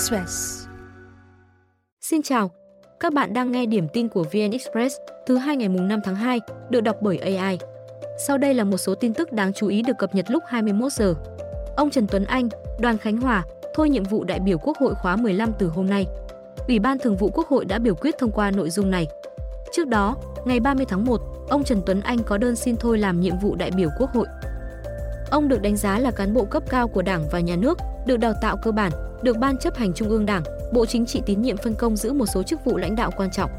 Express. Xin chào, các bạn đang nghe điểm tin của VN Express thứ hai ngày mùng 5 tháng 2, được đọc bởi AI. Sau đây là một số tin tức đáng chú ý được cập nhật lúc 21 giờ. Ông Trần Tuấn Anh, Đoàn Khánh Hòa thôi nhiệm vụ đại biểu Quốc hội khóa 15 từ hôm nay. Ủy ban Thường vụ Quốc hội đã biểu quyết thông qua nội dung này. Trước đó, ngày 30 tháng 1, ông Trần Tuấn Anh có đơn xin thôi làm nhiệm vụ đại biểu Quốc hội. Ông được đánh giá là cán bộ cấp cao của Đảng và Nhà nước, được đào tạo cơ bản, được Ban chấp hành Trung ương Đảng, Bộ Chính trị tín nhiệm phân công giữ một số chức vụ lãnh đạo quan trọng.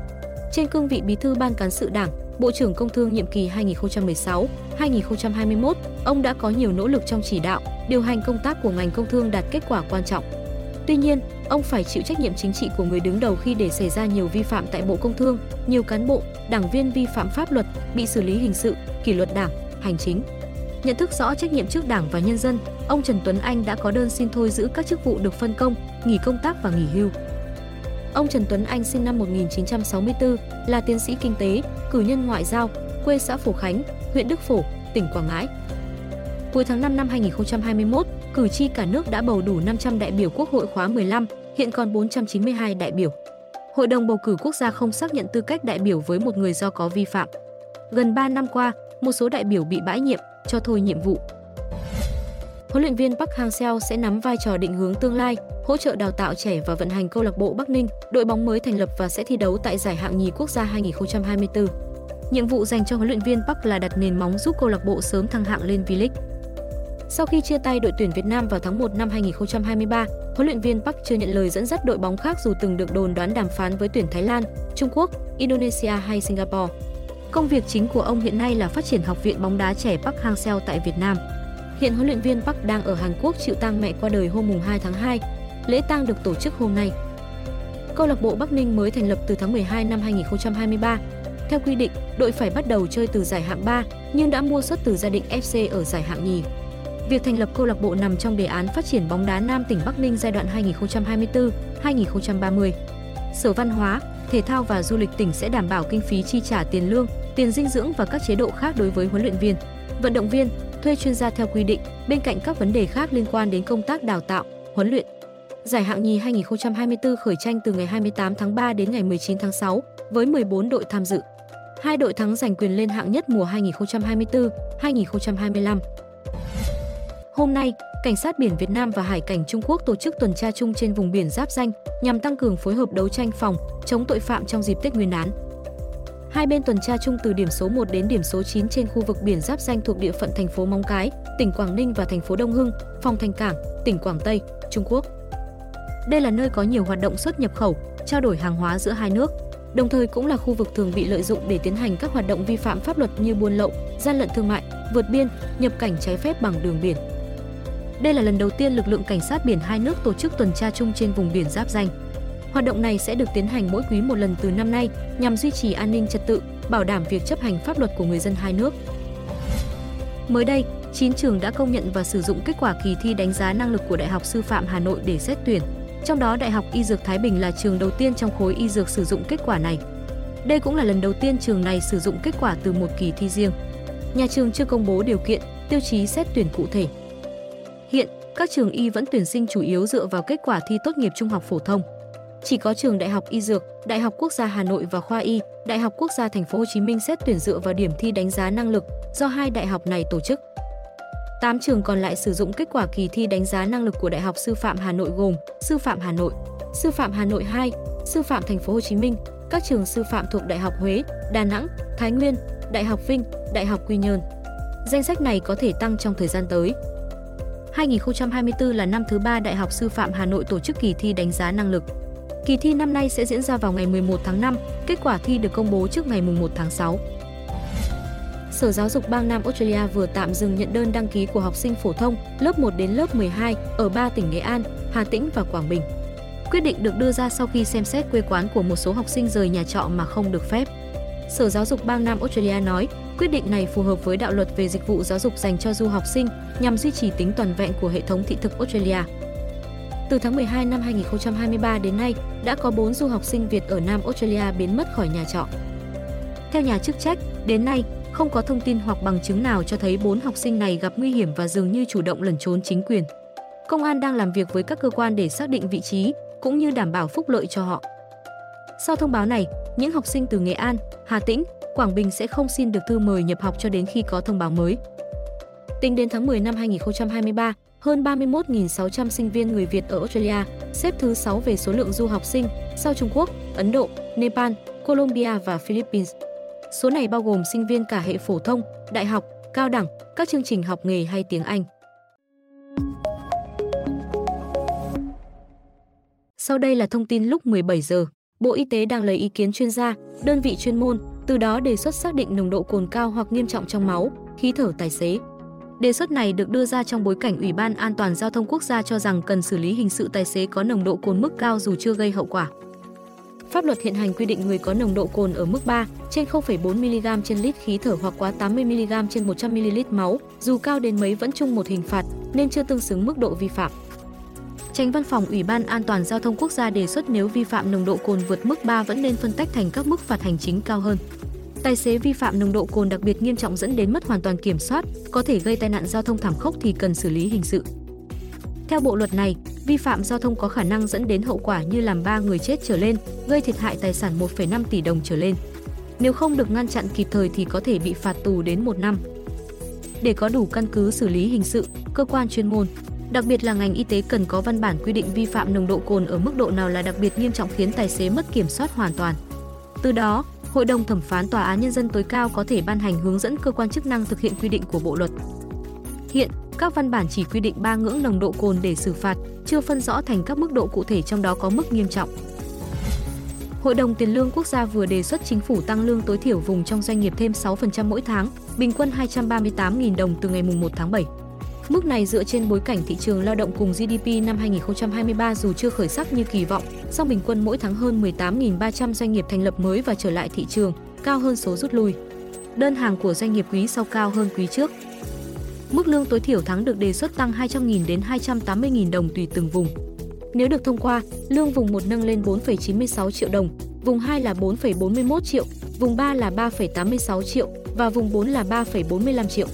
Trên cương vị Bí thư Ban cán sự Đảng, Bộ trưởng Công Thương nhiệm kỳ 2016-2021, ông đã có nhiều nỗ lực trong chỉ đạo, điều hành công tác của ngành công thương đạt kết quả quan trọng. Tuy nhiên, ông phải chịu trách nhiệm chính trị của người đứng đầu khi để xảy ra nhiều vi phạm tại Bộ Công Thương, nhiều cán bộ, đảng viên vi phạm pháp luật, bị xử lý hình sự, kỷ luật đảng, hành chính. Nhận thức rõ trách nhiệm trước Đảng và nhân dân, ông Trần Tuấn Anh đã có đơn xin thôi giữ các chức vụ được phân công, nghỉ công tác và nghỉ hưu. Ông Trần Tuấn Anh sinh năm 1964, là tiến sĩ kinh tế, cử nhân ngoại giao, quê xã Phổ Khánh, huyện Đức Phổ, tỉnh Quảng Ngãi. Cuối tháng 5 năm 2021, cử tri cả nước đã bầu đủ 500 đại biểu Quốc hội khóa 15, hiện còn 492 đại biểu. Hội đồng bầu cử quốc gia không xác nhận tư cách đại biểu với một người do có vi phạm. Gần 3 năm qua, một số đại biểu bị bãi nhiệm, cho thôi nhiệm vụ. Huấn luyện viên Park Hang-seo sẽ nắm vai trò định hướng tương lai, hỗ trợ đào tạo trẻ và vận hành câu lạc bộ Bắc Ninh, đội bóng mới thành lập và sẽ thi đấu tại giải hạng nhì quốc gia 2024. Nhiệm vụ dành cho huấn luyện viên Park là đặt nền móng giúp câu lạc bộ sớm thăng hạng lên V-League. Sau khi chia tay đội tuyển Việt Nam vào tháng 1 năm 2023, huấn luyện viên Park chưa nhận lời dẫn dắt đội bóng khác dù từng được đồn đoán đàm phán với tuyển Thái Lan, Trung Quốc, Indonesia hay Singapore. Công việc chính của ông hiện nay là phát triển học viện bóng đá trẻ Park Hang-seo tại Việt Nam. Hiện huấn luyện viên Park đang ở Hàn Quốc chịu tang mẹ qua đời hôm mùng 2 tháng 2. Lễ tang được tổ chức hôm nay. Câu lạc bộ Bắc Ninh mới thành lập từ tháng 12 năm 2023. Theo quy định, đội phải bắt đầu chơi từ giải hạng 3 nhưng đã mua suất từ gia định FC ở giải hạng nhì. Việc thành lập câu lạc bộ nằm trong đề án phát triển bóng đá Nam tỉnh Bắc Ninh giai đoạn 2024-2030. Sở Văn hóa, Thể thao và Du lịch tỉnh sẽ đảm bảo kinh phí chi trả tiền lương, tiền dinh dưỡng và các chế độ khác đối với huấn luyện viên, vận động viên, thuê chuyên gia theo quy định, bên cạnh các vấn đề khác liên quan đến công tác đào tạo, huấn luyện. Giải hạng nhì 2024 khởi tranh từ ngày 28 tháng 3 đến ngày 19 tháng 6 với 14 đội tham dự. Hai đội thắng giành quyền lên hạng nhất mùa 2024-2025. Hôm nay, Cảnh sát biển Việt Nam và Hải cảnh Trung Quốc tổ chức tuần tra chung trên vùng biển giáp danh nhằm tăng cường phối hợp đấu tranh phòng chống tội phạm trong dịp Tết Nguyên đán. Hai bên tuần tra chung từ điểm số 1 đến điểm số 9 trên khu vực biển giáp danh thuộc địa phận thành phố Móng Cái, tỉnh Quảng Ninh và thành phố Đông Hưng, phòng Thành Cảng, tỉnh Quảng Tây, Trung Quốc. Đây là nơi có nhiều hoạt động xuất nhập khẩu, trao đổi hàng hóa giữa hai nước, đồng thời cũng là khu vực thường bị lợi dụng để tiến hành các hoạt động vi phạm pháp luật như buôn lậu, gian lận thương mại, vượt biên, nhập cảnh trái phép bằng đường biển. Đây là lần đầu tiên lực lượng cảnh sát biển hai nước tổ chức tuần tra chung trên vùng biển giáp danh. Hoạt động này sẽ được tiến hành mỗi quý một lần từ năm nay nhằm duy trì an ninh trật tự, bảo đảm việc chấp hành pháp luật của người dân hai nước. Mới đây, 9 trường đã công nhận và sử dụng kết quả kỳ thi đánh giá năng lực của Đại học Sư phạm Hà Nội để xét tuyển. Trong đó, Đại học Y Dược Thái Bình là trường đầu tiên trong khối y dược sử dụng kết quả này. Đây cũng là lần đầu tiên trường này sử dụng kết quả từ một kỳ thi riêng. Nhà trường chưa công bố điều kiện, tiêu chí xét tuyển cụ thể. Hiện, các trường y vẫn tuyển sinh chủ yếu dựa vào kết quả thi tốt nghiệp trung học phổ thông. Chỉ có trường Đại học Y Dược, Đại học Quốc gia Hà Nội và khoa Y, Đại học Quốc gia Thành phố Hồ Chí Minh xét tuyển dựa vào điểm thi đánh giá năng lực do hai đại học này tổ chức. 8 trường còn lại sử dụng kết quả kỳ thi đánh giá năng lực của Đại học Sư phạm Hà Nội gồm Sư phạm Hà Nội, Sư phạm Hà Nội 2, Sư phạm Thành phố Hồ Chí Minh, các trường sư phạm thuộc Đại học Huế, Đà Nẵng, Thái Nguyên, Đại học Vinh, Đại học Quy Nhơn. Danh sách này có thể tăng trong thời gian tới. 2024 là năm thứ ba Đại học Sư phạm Hà Nội tổ chức kỳ thi đánh giá năng lực. Kỳ thi năm nay sẽ diễn ra vào ngày 11 tháng 5, kết quả thi được công bố trước ngày 1 tháng 6. Sở Giáo dục bang Nam Australia vừa tạm dừng nhận đơn đăng ký của học sinh phổ thông lớp 1 đến lớp 12 ở 3 tỉnh Nghệ An, Hà Tĩnh và Quảng Bình. Quyết định được đưa ra sau khi xem xét quê quán của một số học sinh rời nhà trọ mà không được phép. Sở Giáo dục bang Nam Australia nói, quyết định này phù hợp với đạo luật về dịch vụ giáo dục dành cho du học sinh nhằm duy trì tính toàn vẹn của hệ thống thị thực Australia. Từ tháng 12 năm 2023 đến nay, đã có 4 du học sinh Việt ở Nam Australia biến mất khỏi nhà trọ. Theo nhà chức trách, đến nay không có thông tin hoặc bằng chứng nào cho thấy 4 học sinh này gặp nguy hiểm và dường như chủ động lẩn trốn chính quyền. Công an đang làm việc với các cơ quan để xác định vị trí, cũng như đảm bảo phúc lợi cho họ. Sau thông báo này, những học sinh từ Nghệ An, Hà Tĩnh, Quảng Bình sẽ không xin được thư mời nhập học cho đến khi có thông báo mới. Tính đến tháng 10 năm 2023, hơn 31.600 sinh viên người Việt ở Australia, xếp thứ 6 về số lượng du học sinh, sau Trung Quốc, Ấn Độ, Nepal, Colombia và Philippines. Số này bao gồm sinh viên cả hệ phổ thông, đại học, cao đẳng, các chương trình học nghề hay tiếng Anh. Sau đây là thông tin lúc 17 giờ. Bộ Y tế đang lấy ý kiến chuyên gia, đơn vị chuyên môn, từ đó đề xuất xác định nồng độ cồn cao hoặc nghiêm trọng trong máu, khí thở tài xế. Đề xuất này được đưa ra trong bối cảnh Ủy ban An toàn giao thông quốc gia cho rằng cần xử lý hình sự tài xế có nồng độ cồn mức cao dù chưa gây hậu quả. Pháp luật hiện hành quy định người có nồng độ cồn ở mức 3 trên 0,4 mg trên lít khí thở hoặc quá 80 mg trên 100 ml máu, dù cao đến mấy vẫn chung một hình phạt nên chưa tương xứng mức độ vi phạm. Tránh văn phòng Ủy ban An toàn giao thông quốc gia đề xuất nếu vi phạm nồng độ cồn vượt mức 3 vẫn nên phân tách thành các mức phạt hành chính cao hơn. Tài xế vi phạm nồng độ cồn đặc biệt nghiêm trọng dẫn đến mất hoàn toàn kiểm soát, có thể gây tai nạn giao thông thảm khốc thì cần xử lý hình sự. Theo bộ luật này, vi phạm giao thông có khả năng dẫn đến hậu quả như làm 3 người chết trở lên, gây thiệt hại tài sản 1,5 tỷ đồng trở lên. Nếu không được ngăn chặn kịp thời thì có thể bị phạt tù đến 1 năm. Để có đủ căn cứ xử lý hình sự, cơ quan chuyên môn, đặc biệt là ngành y tế cần có văn bản quy định vi phạm nồng độ cồn ở mức độ nào là đặc biệt nghiêm trọng khiến tài xế mất kiểm soát hoàn toàn. Từ đó, Hội đồng thẩm phán Tòa án Nhân dân tối cao có thể ban hành hướng dẫn cơ quan chức năng thực hiện quy định của bộ luật. Hiện, các văn bản chỉ quy định ba ngưỡng nồng độ cồn để xử phạt, chưa phân rõ thành các mức độ cụ thể trong đó có mức nghiêm trọng. Hội đồng Tiền lương Quốc gia vừa đề xuất chính phủ tăng lương tối thiểu vùng trong doanh nghiệp thêm 6% mỗi tháng, bình quân 238.000 đồng từ ngày 1 tháng 7. Mức này dựa trên bối cảnh thị trường lao động cùng GDP năm 2023 dù chưa khởi sắc như kỳ vọng, song bình quân mỗi tháng hơn 18.300 doanh nghiệp thành lập mới và trở lại thị trường, cao hơn số rút lui. Đơn hàng của doanh nghiệp quý sau cao hơn quý trước. Mức lương tối thiểu tháng được đề xuất tăng 200.000 đến 280.000 đồng tùy từng vùng. Nếu được thông qua, lương vùng 1 nâng lên 4,96 triệu đồng, vùng 2 là 4,41 triệu, vùng 3 là 3,86 triệu và vùng 4 là 3,45 triệu.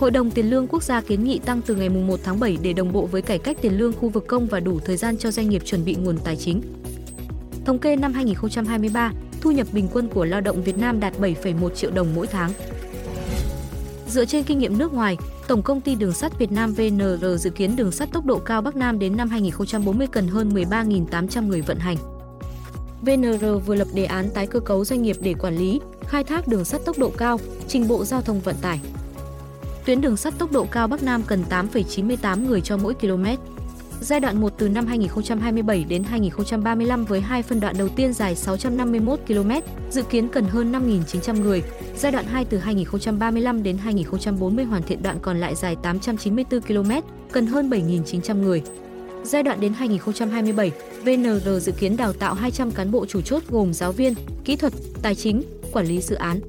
Hội đồng Tiền lương Quốc gia kiến nghị tăng từ ngày 1 tháng 7 để đồng bộ với cải cách tiền lương khu vực công và đủ thời gian cho doanh nghiệp chuẩn bị nguồn tài chính. Thống kê năm 2023, thu nhập bình quân của lao động Việt Nam đạt 7,1 triệu đồng mỗi tháng. Dựa trên kinh nghiệm nước ngoài, Tổng công ty Đường sắt Việt Nam VNR dự kiến đường sắt tốc độ cao Bắc Nam đến năm 2040 cần hơn 13.800 người vận hành. VNR vừa lập đề án tái cơ cấu doanh nghiệp để quản lý, khai thác đường sắt tốc độ cao, trình Bộ Giao thông Vận tải. Tuyến đường sắt tốc độ cao Bắc Nam cần 8,98 người cho mỗi km. Giai đoạn 1 từ năm 2027 đến 2035 với hai phân đoạn đầu tiên dài 651 km, dự kiến cần hơn 5.900 người. Giai đoạn 2 từ 2035 đến 2040 hoàn thiện đoạn còn lại dài 894 km, cần hơn 7.900 người. Giai đoạn đến 2027, VNR dự kiến đào tạo 200 cán bộ chủ chốt gồm giáo viên, kỹ thuật, tài chính, quản lý dự án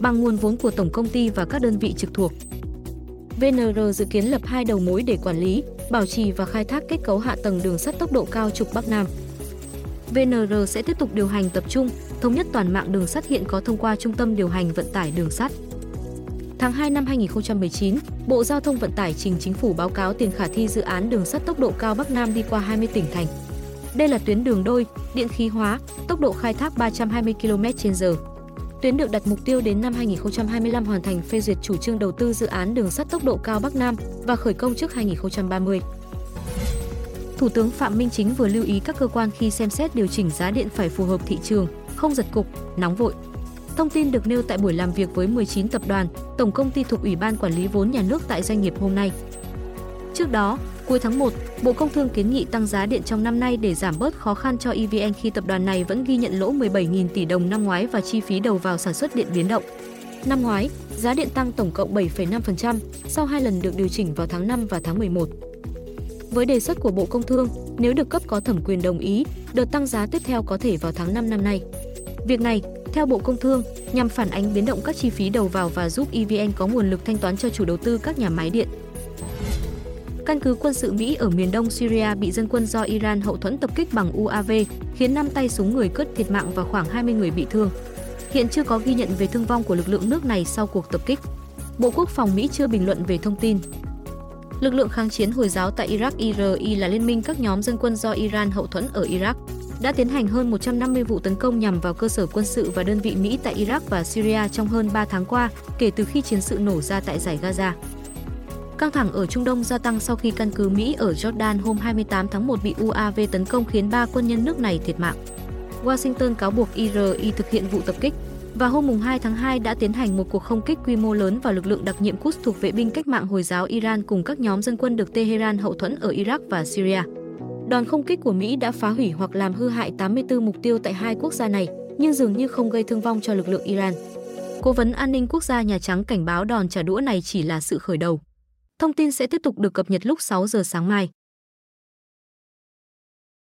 bằng nguồn vốn của tổng công ty và các đơn vị trực thuộc. VNR dự kiến lập hai đầu mối để quản lý, bảo trì và khai thác kết cấu hạ tầng đường sắt tốc độ cao trục Bắc Nam. VNR sẽ tiếp tục điều hành tập trung, thống nhất toàn mạng đường sắt hiện có thông qua Trung tâm điều hành vận tải đường sắt. Tháng 2 năm 2019, Bộ Giao thông Vận tải trình chính phủ báo cáo tiền khả thi dự án đường sắt tốc độ cao Bắc Nam đi qua 20 tỉnh thành. Đây là tuyến đường đôi, điện khí hóa, tốc độ khai thác 320 km/h. Tuyến được đặt mục tiêu đến năm 2025 hoàn thành phê duyệt chủ trương đầu tư dự án đường sắt tốc độ cao Bắc Nam và khởi công trước 2030. Thủ tướng Phạm Minh Chính vừa lưu ý các cơ quan khi xem xét điều chỉnh giá điện phải phù hợp thị trường, không giật cục, nóng vội. Thông tin được nêu tại buổi làm việc với 19 tập đoàn, tổng công ty thuộc Ủy ban Quản lý vốn nhà nước tại doanh nghiệp hôm nay. Trước đó, cuối tháng 1, Bộ Công Thương kiến nghị tăng giá điện trong năm nay để giảm bớt khó khăn cho EVN khi tập đoàn này vẫn ghi nhận lỗ 17.000 tỷ đồng năm ngoái và chi phí đầu vào sản xuất điện biến động. Năm ngoái, giá điện tăng tổng cộng 7,5% sau hai lần được điều chỉnh vào tháng 5 và tháng 11. Với đề xuất của Bộ Công Thương, nếu được cấp có thẩm quyền đồng ý, đợt tăng giá tiếp theo có thể vào tháng 5 năm nay. Việc này, theo Bộ Công Thương, nhằm phản ánh biến động các chi phí đầu vào và giúp EVN có nguồn lực thanh toán cho chủ đầu tư các nhà máy điện. Căn cứ quân sự Mỹ ở miền đông Syria bị dân quân do Iran hậu thuẫn tập kích bằng UAV, khiến 5 tay súng người cướp thiệt mạng và khoảng 20 người bị thương. Hiện chưa có ghi nhận về thương vong của lực lượng nước này sau cuộc tập kích. Bộ Quốc phòng Mỹ chưa bình luận về thông tin. Lực lượng kháng chiến Hồi giáo tại Iraq IRI là liên minh các nhóm dân quân do Iran hậu thuẫn ở Iraq đã tiến hành hơn 150 vụ tấn công nhằm vào cơ sở quân sự và đơn vị Mỹ tại Iraq và Syria trong hơn 3 tháng qua, kể từ khi chiến sự nổ ra tại giải Gaza. Căng thẳng ở Trung Đông gia tăng sau khi căn cứ Mỹ ở Jordan hôm 28 tháng 1 bị UAV tấn công khiến ba quân nhân nước này thiệt mạng. Washington cáo buộc IRI thực hiện vụ tập kích và hôm 2 tháng 2 đã tiến hành một cuộc không kích quy mô lớn vào lực lượng đặc nhiệm Quds thuộc vệ binh cách mạng Hồi giáo Iran cùng các nhóm dân quân được Tehran hậu thuẫn ở Iraq và Syria. Đòn không kích của Mỹ đã phá hủy hoặc làm hư hại 84 mục tiêu tại hai quốc gia này, nhưng dường như không gây thương vong cho lực lượng Iran. Cố vấn an ninh quốc gia Nhà Trắng cảnh báo đòn trả đũa này chỉ là sự khởi đầu. Thông tin sẽ tiếp tục được cập nhật lúc 6 giờ sáng mai.